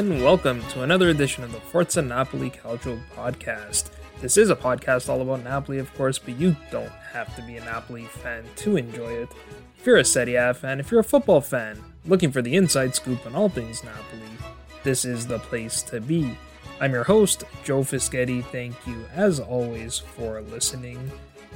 And welcome to another edition of the Forza Napoli Calcio podcast. This is a podcast all about Napoli, of course, but you don't have to be a Napoli fan to enjoy it. If you're a Serie A fan, if you're a football fan, looking for the inside scoop on all things Napoli, this is the place to be. I'm your host, Joe Fischetti. Thank you, as always, for listening.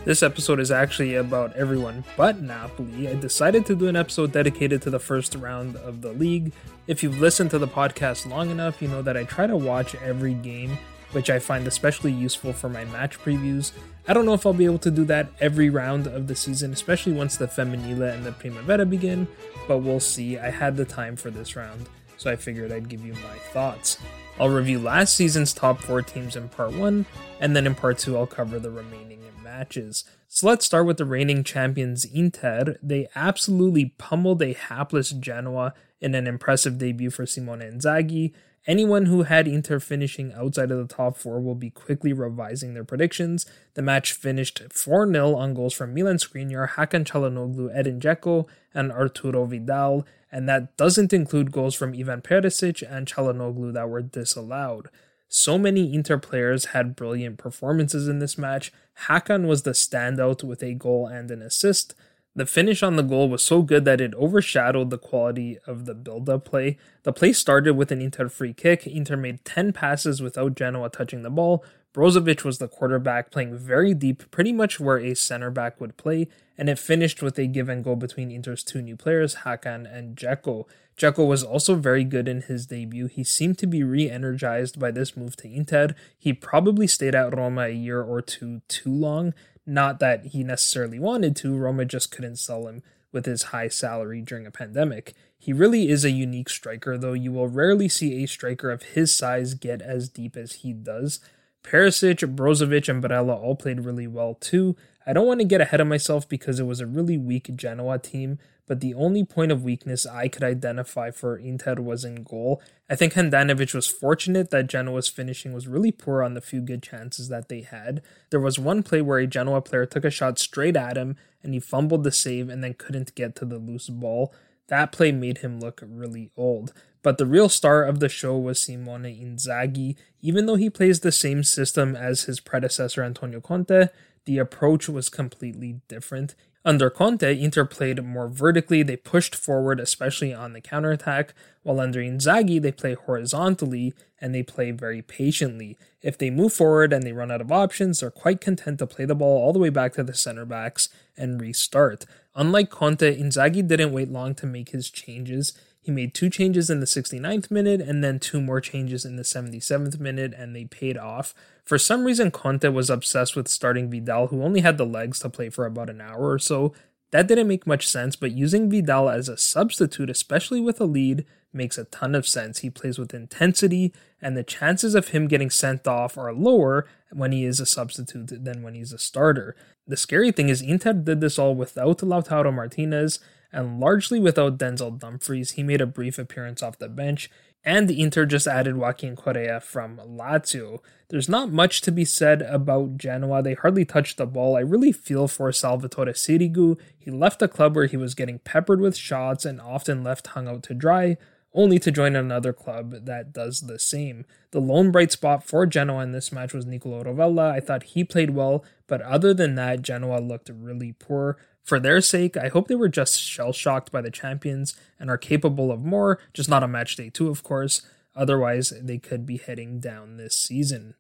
This episode is actually about everyone but Napoli. I decided to do an episode dedicated to the first round of the league. If you've listened to the podcast long enough, you know that I try to watch every game, which I find especially useful for my match previews. I don't know if I'll be able to do that every round of the season, especially once the Femminile and the Primavera begin, but we'll see. I had the time for this round, so I figured I'd give you my thoughts. I'll review last season's top four teams in part one, and then in part two, I'll cover the remaining matches. So let's start with the reigning champions Inter. They absolutely pummeled a hapless Genoa in an impressive debut for Simone Inzaghi. Anyone who had Inter finishing outside of the top four will be quickly revising their predictions. The match finished 4 0 on goals from Milan Skriniar, Hakan Calhanoglu, Edin Dzeko, and Arturo Vidal, and that doesn't include goals from Ivan Perisic and Calhanoglu that were disallowed. So many Inter players had brilliant performances in this match. Hakan was the standout with a goal and an assist. The finish on the goal was so good that it overshadowed the quality of the build-up play. The play started with an Inter free kick. Inter made 10 passes without Genoa touching the ball. Brozovic was the quarterback, playing very deep, pretty much where a center back would play, and it finished with a give and go between Inter's two new players, Hakan and Dzeko. Dzeko was also very good in his debut. He seemed to be re energized by this move to Inter. He probably stayed at Roma a year or two too long. Not that he necessarily wanted to, Roma just couldn't sell him with his high salary during a pandemic. He really is a unique striker, though you will rarely see a striker of his size get as deep as he does. Perisic, Brozovic, and Barella all played really well too. I don't want to get ahead of myself because it was a really weak Genoa team, but the only point of weakness I could identify for Inter was in goal. I think Handanovic was fortunate that Genoa's finishing was really poor on the few good chances that they had. There was one play where a Genoa player took a shot straight at him and he fumbled the save and then couldn't get to the loose ball. That play made him look really old. But the real star of the show was Simone Inzaghi. Even though he plays the same system as his predecessor Antonio Conte, the approach was completely different. Under Conte, Inter played more vertically, they pushed forward, especially on the counterattack, while under Inzaghi, they play horizontally and they play very patiently. If they move forward and they run out of options, they're quite content to play the ball all the way back to the center backs and restart. Unlike Conte, Inzaghi didn't wait long to make his changes. He made two changes in the 69th minute and then two more changes in the 77th minute, and they paid off. For some reason, Conte was obsessed with starting Vidal, who only had the legs to play for about an hour or so. That didn't make much sense, but using Vidal as a substitute, especially with a lead, makes a ton of sense. He plays with intensity, and the chances of him getting sent off are lower when he is a substitute than when he's a starter. The scary thing is, Inter did this all without Lautaro Martinez, and largely without Denzel Dumfries, he made a brief appearance off the bench, and Inter just added Joaquin Correa from Lazio. There's not much to be said about Genoa. They hardly touched the ball. I really feel for Salvatore Sirigu. He left a club where he was getting peppered with shots and often left hung out to dry, only to join another club that does the same. The lone bright spot for Genoa in this match was Nicolo Rovella. I thought he played well, but other than that, Genoa looked really poor. For their sake, I hope they were just shell shocked by the champions and are capable of more, just not on match day two, of course. Otherwise, they could be heading down this season.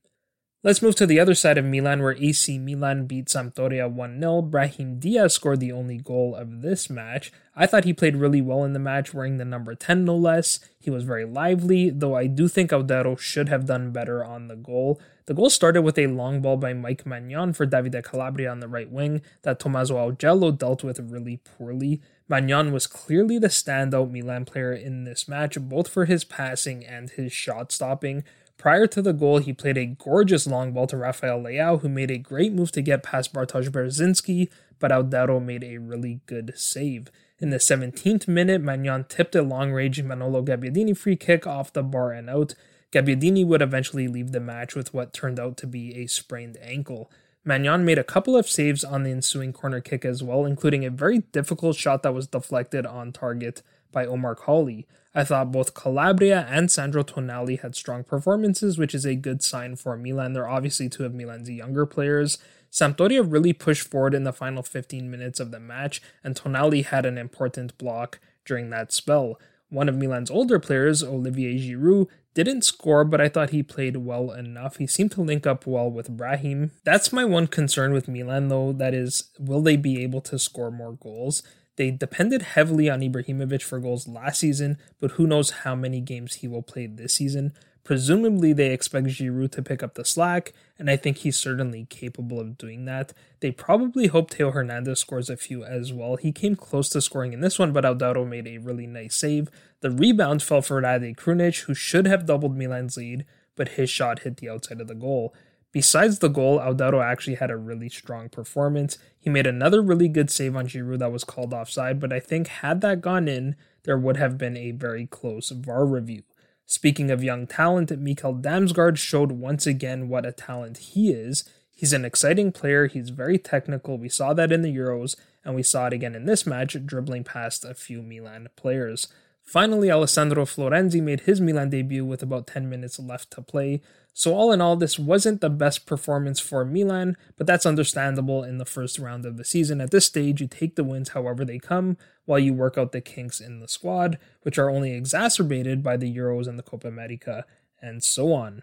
Let's move to the other side of Milan, where AC Milan beat Sampdoria 1 0. Brahim Diaz scored the only goal of this match. I thought he played really well in the match, wearing the number 10 no less. He was very lively, though I do think Audero should have done better on the goal. The goal started with a long ball by Mike Maignan for Davide Calabria on the right wing that Tommaso Augello dealt with really poorly. Maignan was clearly the standout Milan player in this match, both for his passing and his shot stopping. Prior to the goal, he played a gorgeous long ball to Rafael Leao, who made a great move to get past Bartosz Bereszynski, but Audero made a really good save. In the 17th minute, Maignan tipped a long range Manolo Gabbiadini free kick off the bar and out. Gabbiadini would eventually leave the match with what turned out to be a sprained ankle. Maignan made a couple of saves on the ensuing corner kick as well, including a very difficult shot that was deflected on target by Omar Colley. I thought both Calabria and Sandro Tonali had strong performances, which is a good sign for Milan. They're obviously two of Milan's younger players. Sampdoria really pushed forward in the final 15 minutes of the match, and Tonali had an important block during that spell. One of Milan's older players, Olivier Giroud, didn't score, but I thought he played well enough. He seemed to link up well with Brahim. That's my one concern with Milan, though. That is, will they be able to score more goals? They depended heavily on Ibrahimovic for goals last season, but who knows how many games he will play this season. Presumably, they expect Giroud to pick up the slack, and I think he's certainly capable of doing that. They probably hope Theo Hernandez scores a few as well. He came close to scoring in this one, but Audero made a really nice save. The rebound fell for Rade Krunic, who should have doubled Milan's lead, but his shot hit the outside of the goal. Besides the goal, Audero actually had a really strong performance. He made another really good save on Giroud that was called offside, but I think had that gone in, there would have been a very close VAR review. Speaking of young talent, Mikkel Damsgaard showed once again what a talent he is. He's an exciting player, he's very technical. We saw that in the Euros, and we saw it again in this match, dribbling past a few Milan players. Finally, Alessandro Florenzi made his Milan debut with about 10 minutes left to play. So, all in all, this wasn't the best performance for Milan, but that's understandable in the first round of the season. At this stage, you take the wins however they come, while you work out the kinks in the squad, which are only exacerbated by the Euros and the Copa America, and so on.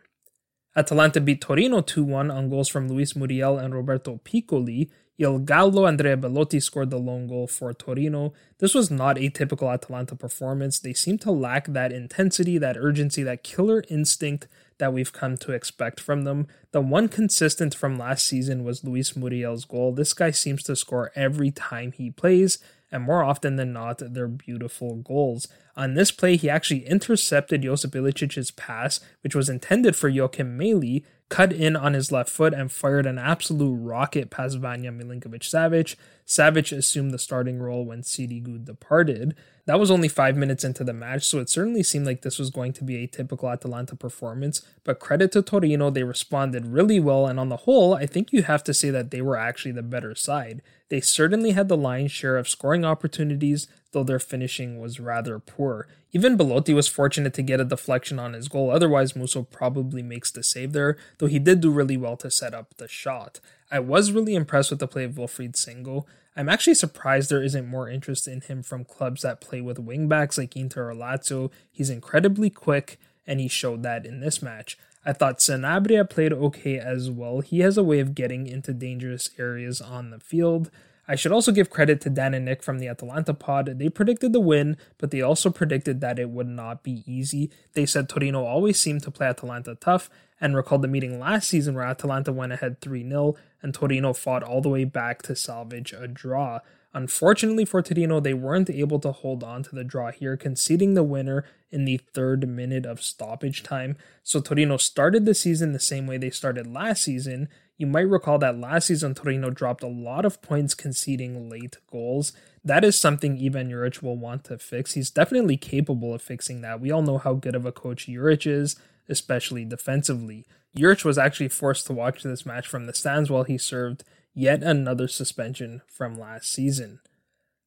Atalanta beat Torino 2 1 on goals from Luis Muriel and Roberto Piccoli, Il Gallo Andrea Belotti scored the lone goal for Torino. This was not a typical Atalanta performance. They seem to lack that intensity, that urgency, that killer instinct that we've come to expect from them. The one consistent from last season was Luis Muriel's goal. This guy seems to score every time he plays, and more often than not, they're beautiful goals. On this play, he actually intercepted Josip Ilicic's pass, which was intended for Joakim Mæhle, cut in on his left foot and fired an absolute rocket past Vanya Milinkovic Savic. Savic assumed the starting role when Sirigu departed. That was only five minutes into the match, so it certainly seemed like this was going to be a typical Atalanta performance. But credit to Torino, they responded really well, and on the whole, I think you have to say that they were actually the better side. They certainly had the lion's share of scoring opportunities, though their finishing was rather poor. Even Belotti was fortunate to get a deflection on his goal, otherwise, Musso probably makes the save there, though he did do really well to set up the shot. I was really impressed with the play of Wilfried Singo. I'm actually surprised there isn't more interest in him from clubs that play with wingbacks like Inter or Lazio. He's incredibly quick, and he showed that in this match. I thought Sanabria played okay as well. He has a way of getting into dangerous areas on the field. I should also give credit to Dan and Nick from the Atalanta pod. They predicted the win, but they also predicted that it would not be easy. They said Torino always seemed to play Atalanta tough, and recalled the meeting last season where Atalanta went ahead 3 0 and Torino fought all the way back to salvage a draw. Unfortunately for Torino, they weren't able to hold on to the draw here, conceding the winner in the third minute of stoppage time. So Torino started the season the same way they started last season. You might recall that last season Torino dropped a lot of points conceding late goals. That is something Ivan Juric will want to fix. He's definitely capable of fixing that. We all know how good of a coach Juric is, especially defensively. Juric was actually forced to watch this match from the stands while he served yet another suspension from last season.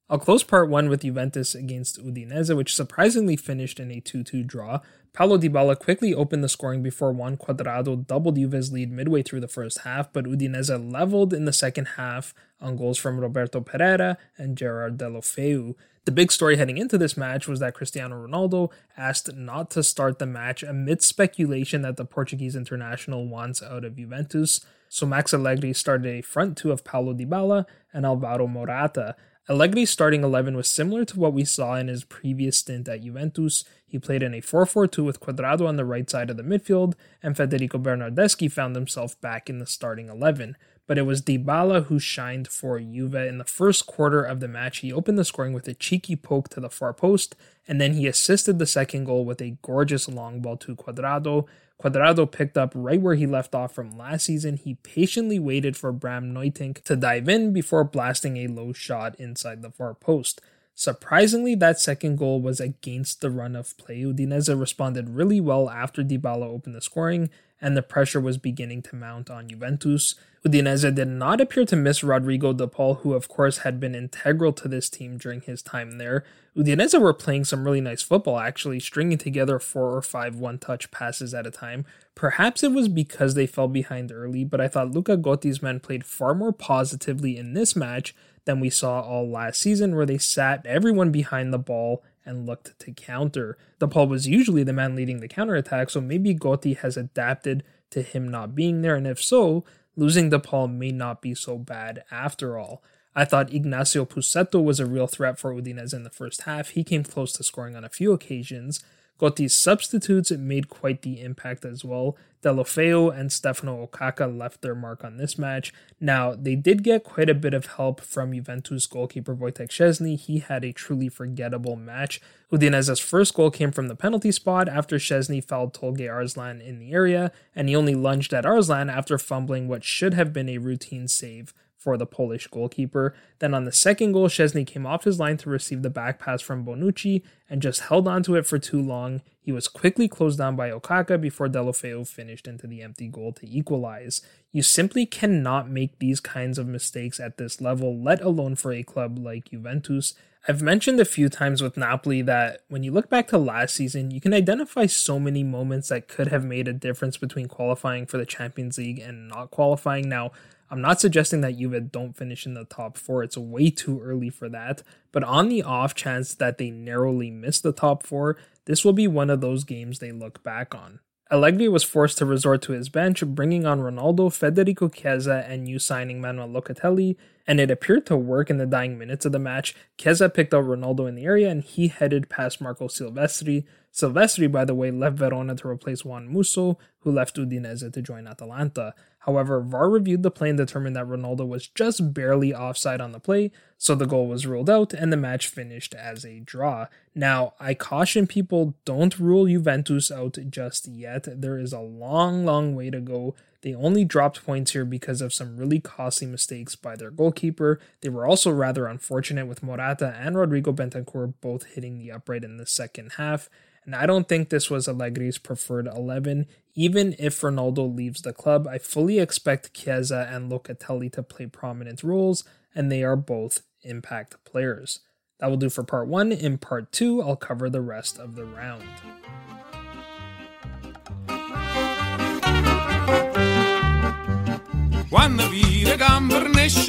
I'll close part one with Juventus against Udinese, which surprisingly finished in a 2 2 draw. Paulo Dybala quickly opened the scoring before Juan Cuadrado doubled Juve's lead midway through the first half, but Udinese leveled in the second half on goals from Roberto Pereyra and Gerard Deulofeu. The big story heading into this match was that Cristiano Ronaldo asked not to start the match amidst speculation that the Portuguese international wants out of Juventus. So Max Allegri started a front two of Paulo Dybala and Alvaro Morata. Allegri's starting 11 was similar to what we saw in his previous stint at Juventus. He played in a 4 4 2 with Cuadrado on the right side of the midfield, and Federico Bernardeschi found himself back in the starting 11 but it was Dybala who shined for Juve in the first quarter of the match. He opened the scoring with a cheeky poke to the far post, and then he assisted the second goal with a gorgeous long ball to Cuadrado. Cuadrado picked up right where he left off from last season. He patiently waited for Bram Nuytinck to dive in before blasting a low shot inside the far post. Surprisingly, that second goal was against the run of play. Udinese responded really well after Dybala opened the scoring, and the pressure was beginning to mount on Juventus. Udinese did not appear to miss Rodrigo de Paul, who of course had been integral to this team during his time there. Udinese were playing some really nice football, actually, stringing together four or five one touch passes at a time. Perhaps it was because they fell behind early, but I thought Luca Gotti's men played far more positively in this match than we saw all last season, where they sat everyone behind the ball and looked to counter. De Paul was usually the man leading the counterattack, so maybe Gotti has adapted to him not being there, and if so, losing De Paul may not be so bad after all. I thought Ignacio Pussetto was a real threat for Udinese in the first half. He came close to scoring on a few occasions, Gotti's substitutes It made quite the impact as well. Deulofeu and Stefano Okaka left their mark on this match. Now, they did get quite a bit of help from Juventus goalkeeper Wojtek Szczesny. He had a truly forgettable match. Udinese's first goal came from the penalty spot after Szczesny fouled Tolga Arslan in the area, and he only lunged at Arslan after fumbling what should have been a routine save for the Polish goalkeeper. Then on the second goal, Szczesny came off his line to receive the back pass from Bonucci and just held onto it for too long. He was quickly closed down by Okaka before Deulofeu finished into the empty goal to equalize. You simply cannot make these kinds of mistakes at this level, let alone for a club like Juventus. I've mentioned a few times with Napoli that when you look back to last season, you can identify so many moments that could have made a difference between qualifying for the Champions League and not qualifying. Now, I'm not suggesting that Juve don't finish in the top four. It's way too early for that. But on the off chance that they narrowly miss the top four, this will be one of those games they look back on. Allegri was forced to resort to his bench, bringing on Ronaldo, Federico Chiesa, and new signing Manuel Locatelli, and it appeared to work in the dying minutes of the match. Chiesa picked out Ronaldo in the area, and he headed past Marco Silvestri. Silvestri, by the way, left Verona to replace Juan Musso, who left Udinese to join Atalanta. However, VAR reviewed the play and determined that Ronaldo was just barely offside on the play, so the goal was ruled out and the match finished as a draw. Now, I caution people don't rule Juventus out just yet. There is a long, long way to go. They only dropped points here because of some really costly mistakes by their goalkeeper. They were also rather unfortunate with Morata and Rodrigo Bentancur both hitting the upright in the second half. And I don't think this was Allegri's preferred 11. Even if Ronaldo leaves the club, I fully expect Chiesa and Locatelli to play prominent roles, and they are both impact players. That will do for part one. In part two, I'll cover the rest of the round.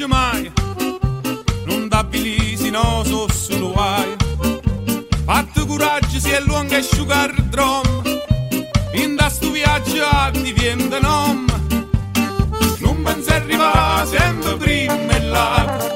Mai, non d'abilisi no so coraggio si è lungo e asciugar drom in da stu viaggio di nom. Non pensi arrivare sempre prima e là.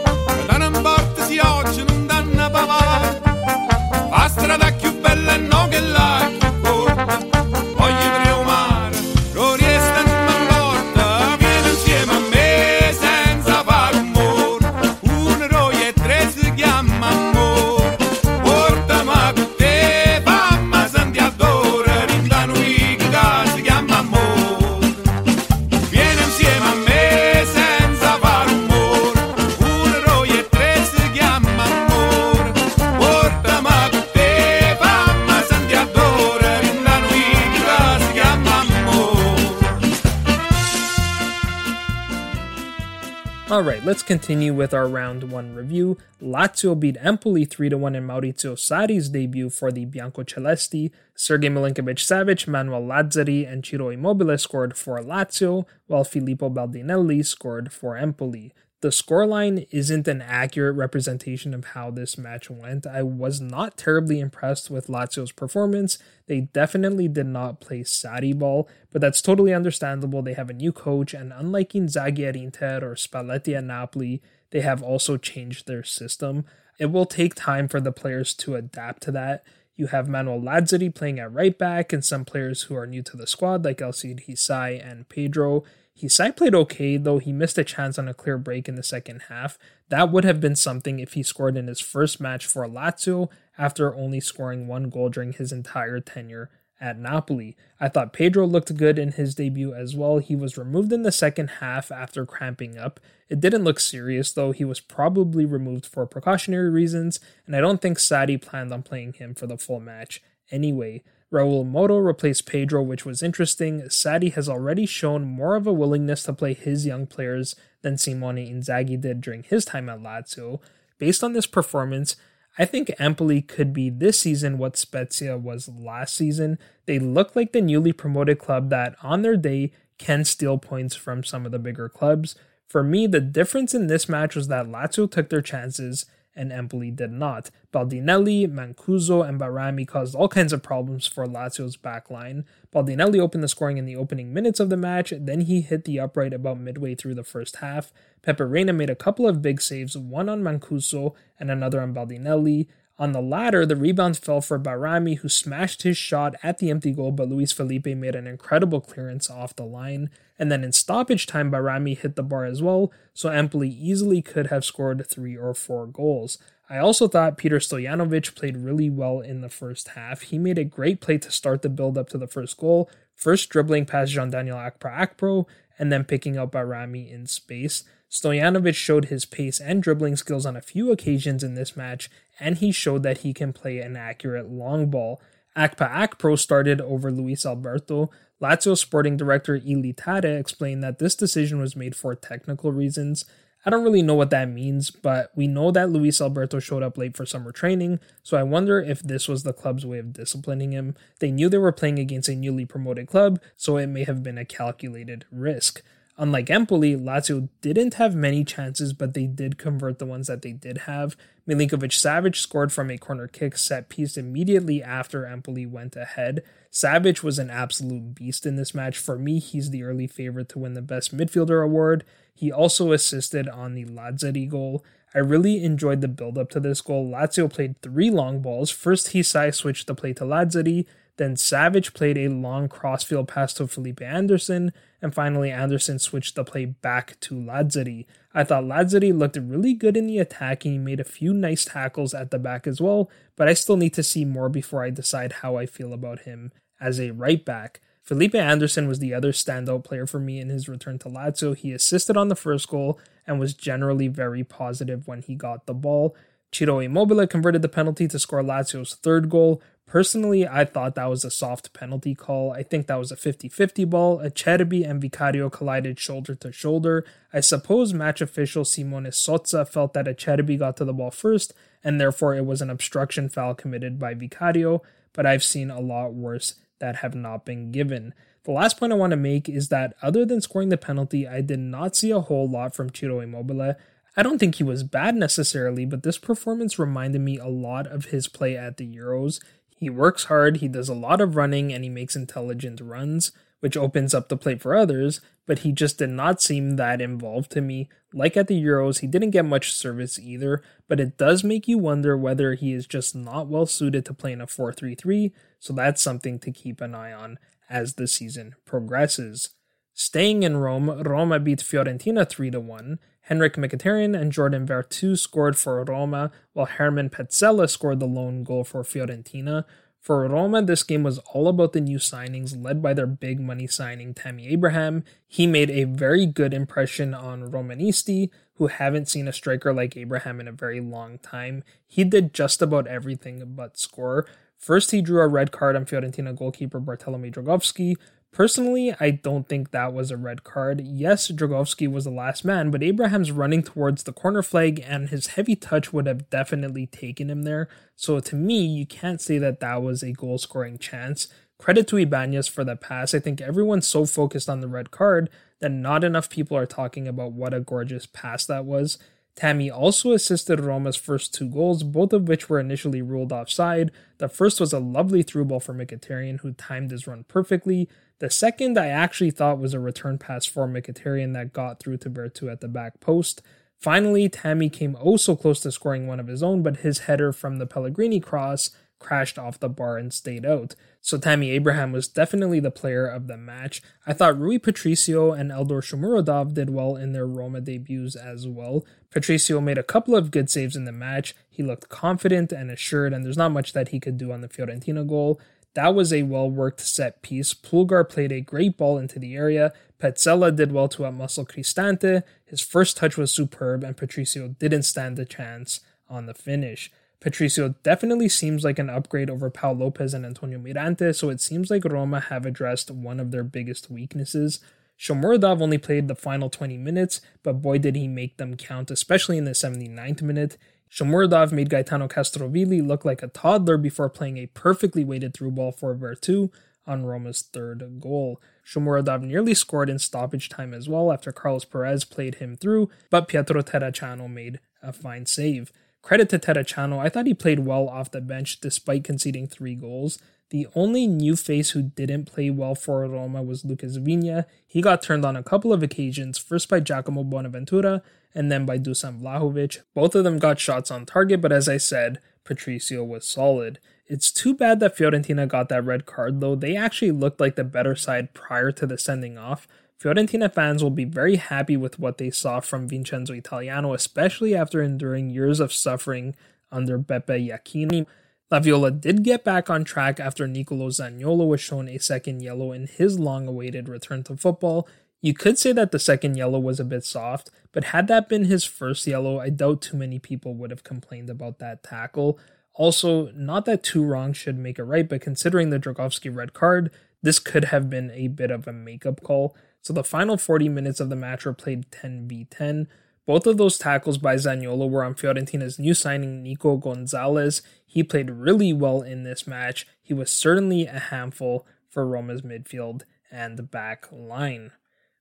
Let's continue with our round 1 review. Lazio beat Empoli 3 1 in Maurizio Sarri's debut for the Biancocelesti. Sergei Milinkovic Savic, Manuel Lazzari, and Ciro Immobile scored for Lazio, while Filippo Bandinelli scored for Empoli the scoreline isn't an accurate representation of how this match went. I was not terribly impressed with Lazio's performance. They definitely did not play Sarri ball, but that's totally understandable. They have a new coach, and unlike Inzaghi at Inter or Spalletti at Napoli, they have also changed their system. It will take time for the players to adapt to that. You have Manuel Lazzari playing at right back, and some players who are new to the squad, like Elseid Hysaj and Pedro. Hysaj played okay, though he missed a chance on a clear break in the second half. That would have been something if he scored in his first match for Lazio after only scoring one goal during his entire tenure at Napoli. I thought Pedro looked good in his debut as well. He was removed in the second half after cramping up. It didn't look serious though. He was probably removed for precautionary reasons, and I don't think Sarri planned on playing him for the full match anyway. Raul Moro replaced Pedro, which was interesting. Sarri has already shown more of a willingness to play his young players than Simone Inzaghi did during his time at Lazio. Based on this performance, I think Empoli could be this season what Spezia was last season. They look like the newly promoted club that, on their day, can steal points from some of the bigger clubs. For me, the difference in this match was that Lazio took their chances and Empoli did not. Bandinelli, Mancuso, and Bajrami caused all kinds of problems for Lazio's backline. Bandinelli opened the scoring in the opening minutes of the match, then he hit the upright about midway through the first half. Pepe Reina made a couple of big saves, one on Mancuso and another on Bandinelli. On the latter, the rebound fell for Bajrami, who smashed his shot at the empty goal, but Luis Felipe made an incredible clearance off the line. And then in stoppage time, Bajrami hit the bar as well, so Empoli easily could have scored three or four goals. I also thought Peter Stojanovic played really well in the first half. He made a great play to start the build up to the first goal, first dribbling past Jean Daniel Akpa Akpro, and then picking up Bajrami in space. Stojanovic showed his pace and dribbling skills on a few occasions in this match, and he showed that he can play an accurate long ball. Akpa Akpro started over Luis Alberto. Lazio sporting director Igli Tare explained that this decision was made for technical reasons. I don't really know what that means, but we know that Luis Alberto showed up late for summer training, so I wonder if this was the club's way of disciplining him. They knew they were playing against a newly promoted club, so it may have been a calculated risk. Unlike Empoli, Lazio didn't have many chances, but they did convert the ones that they did have. Milinkovic Savic scored from a corner kick set piece immediately after Empoli went ahead. Savic was an absolute beast in this match. For me, he's the early favorite to win the Best Midfielder award. He also assisted on the Lazzari goal. I really enjoyed the build up to this goal. Lazio played three long balls. First, Hysaj switched the play to Lazzari, then Savic played a long crossfield pass to Felipe Anderson, and finally Anderson switched the play back to Lazzari. I thought Lazzari looked really good in the attack and he made a few nice tackles at the back as well, but I still need to see more before I decide how I feel about him as a right back. Felipe Anderson was the other standout player for me in his return to Lazio. He assisted on the first goal and was generally very positive when he got the ball. Ciro Immobile converted the penalty to score Lazio's third goal. Personally, I thought that was a soft penalty call. I think that was a 50 50 ball. Acerbi and Vicario collided shoulder to shoulder. I suppose match official Simone Sozza felt that Acerbi got to the ball first, and therefore it was an obstruction foul committed by Vicario, but I've seen a lot worse that have not been given. The last point I want to make is that other than scoring the penalty, I did not see a whole lot from Ciro Immobile. I don't think he was bad necessarily, but this performance reminded me a lot of his play at the Euros. He works hard, he does a lot of running, and he makes intelligent runs, which opens up the plate for others, but he just did not seem that involved to me. Like at the Euros, he didn't get much service either, but it does make you wonder whether he is just not well suited to play in a 4 3 3, so that's something to keep an eye on as the season progresses. Staying in Rome, Roma beat Fiorentina 3 1, Henrikh Mkhitaryan and Jordan Veretout scored for Roma, while Herman Pezzella scored the lone goal for Fiorentina. For Roma, this game was all about the new signings, led by their big money signing Tammy Abraham. He made a very good impression on Romanisti, who haven't seen a striker like Abraham in a very long time. He did just about everything but score. First, he drew a red card on Fiorentina goalkeeper Bartolomei Dragowski, Personally, I don't think that was a red card. Yes, Dragowski was the last man, but Abraham's running towards the corner flag and his heavy touch would have definitely taken him there. So to me, you can't say that that was a goal scoring chance. Credit to Ibanez for the pass. I think everyone's so focused on the red card that not enough people are talking about what a gorgeous pass that was. Tammy also assisted Roma's first two goals, both of which were initially ruled offside. The first was a lovely through ball for Mkhitaryan, who timed his run perfectly. The second I actually thought was a return pass for Mkhitaryan that got through to Veretout at the back post. Finally, Tammy came oh so close to scoring one of his own, but his header from the Pellegrini cross crashed off the bar and stayed out. So Tammy Abraham was definitely the player of the match. I thought Rui Patricio and Eldor Shomurodov did well in their Roma debuts as well. Patricio made a couple of good saves in the match. He looked confident and assured, and there's not much that he could do on the Fiorentina goal. That was a well worked set piece. Pulgar played a great ball into the area. Pezzella did well to outmuscle Cristante. His first touch was superb, and Patricio didn't stand a chance on the finish. Patricio definitely seems like an upgrade over Pau Lopez and Antonio Mirante, so it seems like Roma have addressed one of their biggest weaknesses. Shomurodov only played the final 20 minutes, but boy did he make them count, especially in the 79th minute. Shomurodov made Gaetano Castrovilli look like a toddler before playing a perfectly weighted through ball for Veretout on Roma's third goal. Shomurodov nearly scored in stoppage time as well after Carlos Perez played him through, but Pietro Terracciano made a fine save. Credit to Terracciano, I thought he played well off the bench despite conceding three goals. The only new face who didn't play well for Roma was Lucas Vigna. He got turned on a couple of occasions, first by Giacomo Bonaventura and then by Dusan Vlahovic. Both of them got shots on target, but as I said, Patricio was solid. It's too bad that Fiorentina got that red card, though they actually looked like the better side prior to the sending off. Fiorentina fans will be very happy with what they saw from Vincenzo Italiano, especially after enduring years of suffering under Beppe Iachini. La Viola did get back on track after Nicolo Zaniolo was shown a second yellow in his long awaited return to football. You could say that the second yellow was a bit soft, but had that been his first yellow, I doubt too many people would have complained about that tackle. Also, not that two wrongs should make a right, but considering the Dragowski red card, this could have been a bit of a makeup call. So the final 40 minutes of the match were played 10v10. Both of those tackles by Zaniolo were on Fiorentina's new signing Nico Gonzalez. He played really well in this match. He was certainly a handful for Roma's midfield and back line.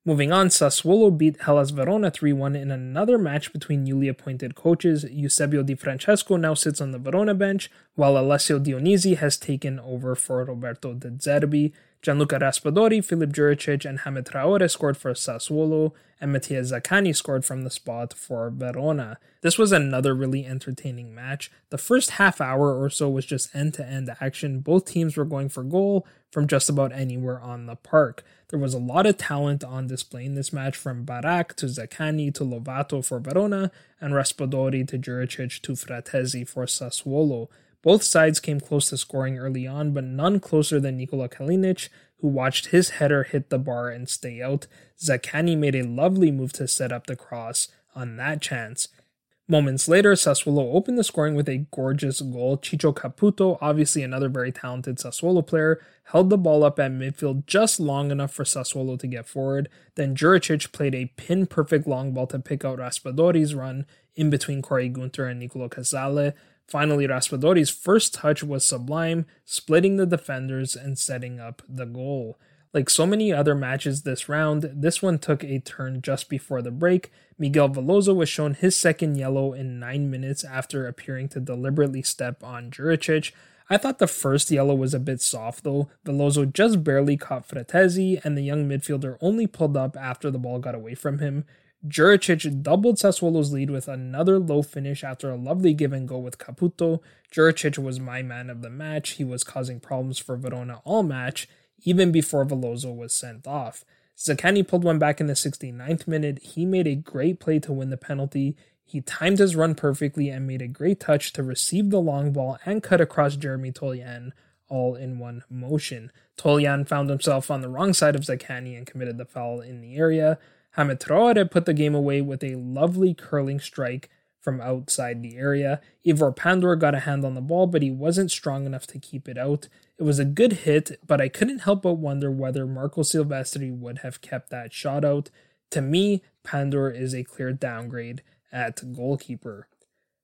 Moving on, Sassuolo beat Hellas Verona 3 1 in another match between newly appointed coaches. Eusebio Di Francesco now sits on the Verona bench, while Alessio Dionisi has taken over for Roberto De Zerbi. Gianluca Raspadori, Filip Juricic, and Hamed Traore scored for Sassuolo, and Mattia Zaccagni scored from the spot for Verona. This was another really entertaining match. The first half hour or so was just end to end action. Both teams were going for goal from just about anywhere on the park. There was a lot of talent on display in this match from Barak to Zaccagni to Lovato for Verona, and Raspadori to Juricic to Frattesi for Sassuolo. Both sides came close to scoring early on, but none closer than Nikola Kalinic, who watched his header hit the bar and stay out. Zaccagni made a lovely move to set up the cross on that chance. Moments later, Sassuolo opened the scoring with a gorgeous goal. Ciccio Caputo, obviously another very talented Sassuolo player, held the ball up at midfield just long enough for Sassuolo to get forward. Then Juricic played a pin perfect long ball to pick out Raspadori's run in between Koray Gunter and Nicolo Casale. Finally, Raspadori's first touch was sublime, splitting the defenders and setting up the goal. Like so many other matches this round, this one took a turn just before the break. Miguel Veloso was shown his second yellow in 9 minutes after appearing to deliberately step on Juricic. I thought the first yellow was a bit soft though. Veloso just barely caught Frattesi, and the young midfielder only pulled up after the ball got away from him. Juricic doubled Sassuolo's lead with another low finish after a lovely give and go with Caputo. Juricic was my man of the match. He was causing problems for Verona all match, even before Veloso was sent off. Zaccagni pulled one back in the 69th minute. He made a great play to win the penalty. He timed his run perfectly and made a great touch to receive the long ball and cut across Jeremy Toljan all in one motion. Toljan found himself on the wrong side of Zaccagni and committed the foul in the area. Hamed Traore put the game away with a lovely curling strike from outside the area. Ivor Pandur got a hand on the ball, but he wasn't strong enough to keep it out. It was a good hit, but I couldn't help but wonder whether Marco Silvestri would have kept that shot out. To me, Pandur is a clear downgrade at goalkeeper.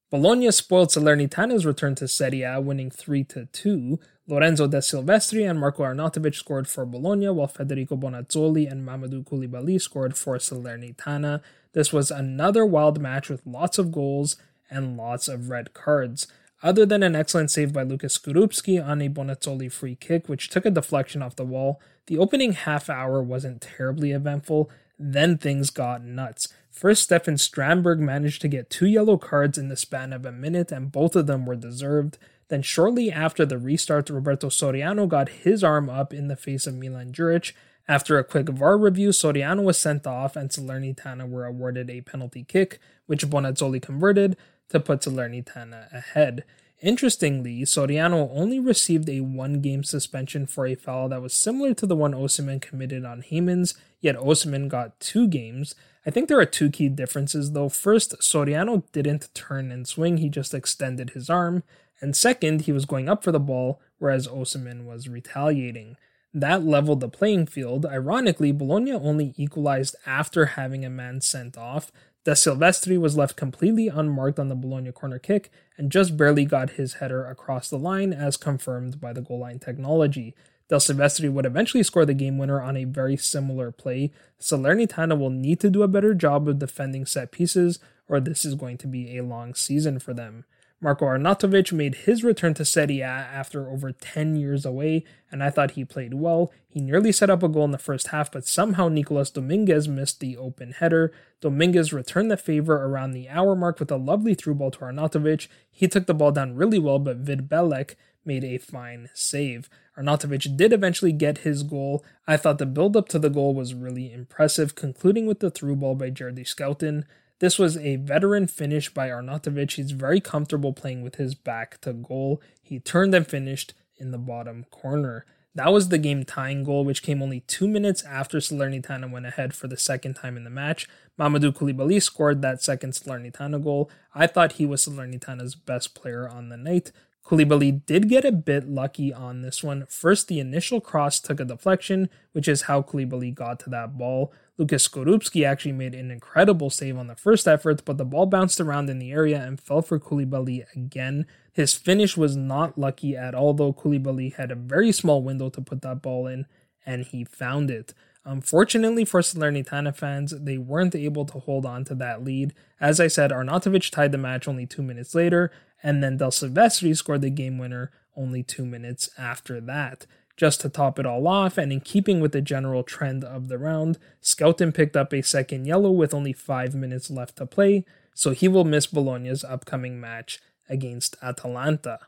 Bologna spoiled Salernitana's return to Serie A, winning 3 2. Lorenzo De Silvestri and Marko Arnautovic scored for Bologna, while Federico Bonazzoli and Mamadou Koulibaly scored for Salernitana. This was another wild match with lots of goals and lots of red cards. Other than an excellent save by Lucas Skorupski on a Bonazzoli free kick, which took a deflection off the wall, the opening half hour wasn't terribly eventful. Then things got nuts. First, Stefan Strandberg managed to get two yellow cards in the span of a minute, and both of them were deserved. Then, shortly after the restart, Roberto Soriano got his arm up in the face of Milan Djuric. After a quick VAR review, Soriano was sent off, and Salernitana were awarded a penalty kick, which Bonazzoli converted to put Salernitana ahead. Interestingly, Soriano only received a one game suspension for a foul that was similar to the one Osimhen committed on Heymans, yet Osimhen got two games. I think there are two key differences though. First, Soriano didn't turn and swing, he just extended his arm. And second, he was going up for the ball, whereas Osimhen was retaliating. That leveled the playing field. Ironically, Bologna only equalized after having a man sent off. De Silvestri was left completely unmarked on the Bologna corner kick and just barely got his header across the line, as confirmed by the goal line technology. Del Silvestri would eventually score the game winner on a very similar play. Salernitana will need to do a better job of defending set pieces, or this is going to be a long season for them. Marko Arnautovic made his return to Serie A after over 10 years away, and I thought he played well. He nearly set up a goal in the first half, but somehow Nicolas Dominguez missed the open header. Dominguez returned the favor around the hour mark with a lovely through ball to Arnautovic. He took the ball down really well, but Vid Belec made a fine save. Arnautovic did eventually get his goal. I thought the build up to the goal was really impressive, concluding with the through ball by Jerdy Schouten. This was a veteran finish by Arnautovic. He's very comfortable playing with his back to goal. He turned and finished in the bottom corner. That was the game tying goal, which came only two minutes after Salernitana went ahead for the second time in the match. Mamadou Koulibaly scored that second Salernitana goal. I thought he was Salernitana's best player on the night. Koulibaly did get a bit lucky on this one. First, the initial cross took a deflection, which is how Koulibaly got to that ball. Lucas Skorupski actually made an incredible save on the first effort, but the ball bounced around in the area and fell for Koulibaly again. His finish was not lucky at all, though Koulibaly had a very small window to put that ball in, and he found it. Unfortunately for Salernitana fans, they weren't able to hold on to that lead. As I said, Arnautovic tied the match only two minutes later, and then Del Silvestri scored the game winner only two minutes after that. Just to top it all off, and in keeping with the general trend of the round, Schouten picked up a second yellow with only five minutes left to play, so he will miss Bologna's upcoming match against Atalanta.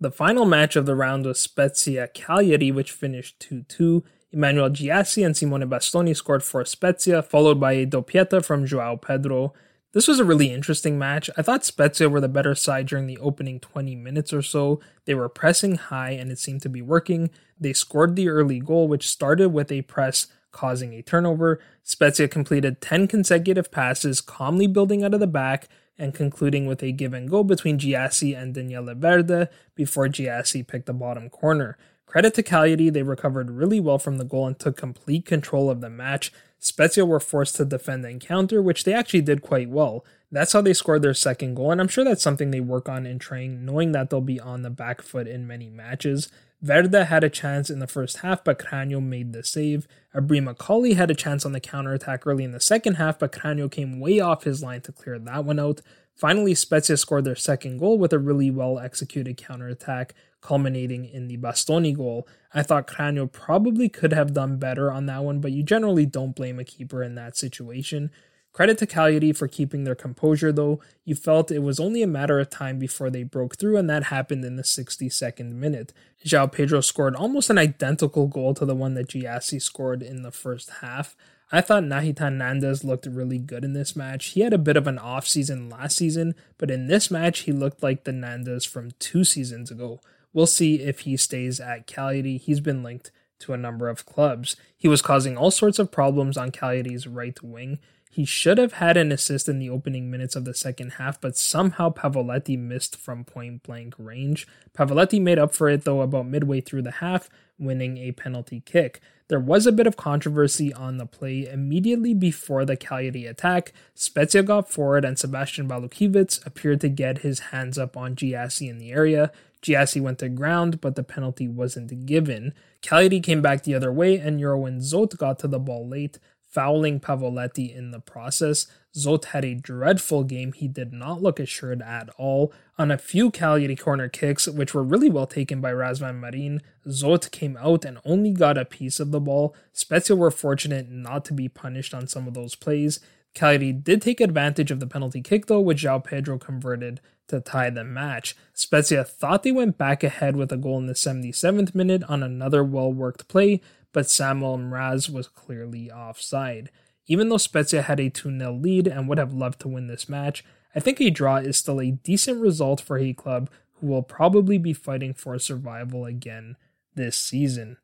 The final match of the round was Spezia Cagliari, which finished 2 2. Emmanuel Gyasi and Simone Bastoni scored for Spezia, followed by a doppietta from Joao Pedro. This was a really interesting match. I thought Spezia were the better side during the opening 20 minutes or so. They were pressing high and it seemed to be working. They scored the early goal, which started with a press causing a turnover. Spezia completed 10 consecutive passes, calmly building out of the back and concluding with a give and go between Gyasi and Daniele Verde before Gyasi picked the bottom corner. Credit to Cagliari, they recovered really well from the goal and took complete control of the match. Spezia were forced to defend and counter, which they actually did quite well. That's how they scored their second goal, and I'm sure that's something they work on in training, knowing that they'll be on the back foot in many matches. Verde had a chance in the first half, but Cragno made the save. Ebrima Colley had a chance on the counterattack early in the second half, but Cragno came way off his line to clear that one out. Finally, Spezia scored their second goal with a really well executed counterattack, culminating in the Bastoni goal. I thought Cragno probably could have done better on that one, but you generally don't blame a keeper in that situation. Credit to Cagliari for keeping their composure, though. You felt it was only a matter of time before they broke through, and that happened in the 62nd minute. Joao Pedro scored almost an identical goal to the one that Gyasi scored in the first half. I thought Nahitan Nandez looked really good in this match. He had a bit of an off season last season, but in this match, he looked like the Nandez from two seasons ago. We'll see if he stays at Cagliari. He's been linked to a number of clubs. He was causing all sorts of problems on Cagliari's right wing. He should have had an assist in the opening minutes of the second half, but somehow Pavoletti missed from point blank range. Pavoletti made up for it though about midway through the half, winning a penalty kick. There was a bit of controversy on the play immediately before the Cagliari attack. Spezia got forward and Sebastian Walukiewicz appeared to get his hands up on Gyasi in the area. Gyasi went to ground, but the penalty wasn't given. Cagliari came back the other way, and Jeroen Zoet got to the ball late, fouling Pavoletti in the process. Zoet had a dreadful game. He did not look assured at all. On a few Cagliari corner kicks, which were really well taken by Razvan Marin, Zoet came out and only got a piece of the ball. Spezia were fortunate not to be punished on some of those plays. Cagliari did take advantage of the penalty kick though, which João Pedro converted to tie the match. Spezia thought they went back ahead with a goal in the 77th minute on another well worked play, but Samuel Mraz was clearly offside. Even though Spezia had a 2 0 lead and would have loved to win this match, I think a draw is still a decent result for a club who will probably be fighting for survival again this season.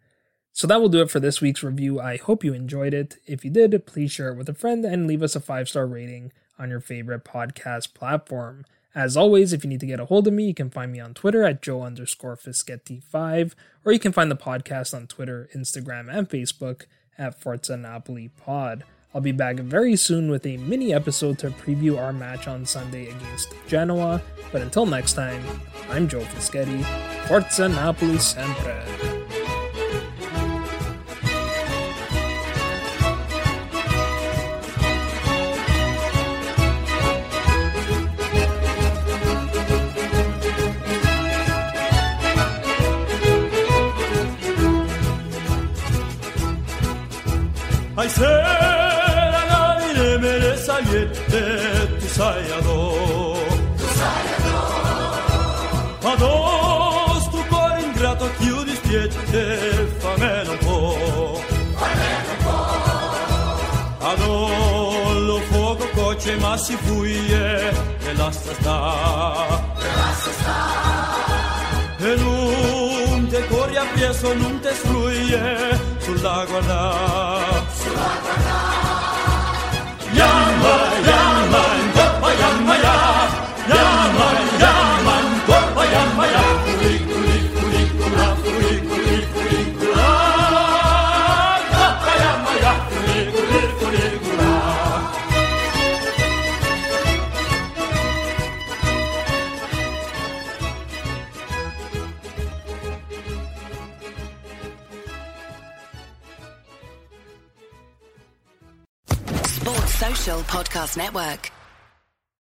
So that will do it for this week's review. I hope you enjoyed it. If you did, please share it with a friend and leave us a five star rating on your favorite podcast platform. As always, if you need to get a hold of me, you can find me on Twitter at Joe underscore Fischetti5, or you can find the podcast on Twitter, Instagram, and Facebook at Forza Pod. I'll be back very soon with a mini episode to preview our match on Sunday against Genoa. But until next time, I'm Joe Fischetti. Forza Napoli sempre! Ay sen anavine mele sayette tu sayado Tu sayado Ados tu cor ingrato chiudi spiette famelo un po' Famelo un po' Adon lo fuoco coce ma si fuie e lascia sta. E lascia sta. E lui te corri a piezo non te sfruie sulla guardare guarda Yamma, Podcast Network.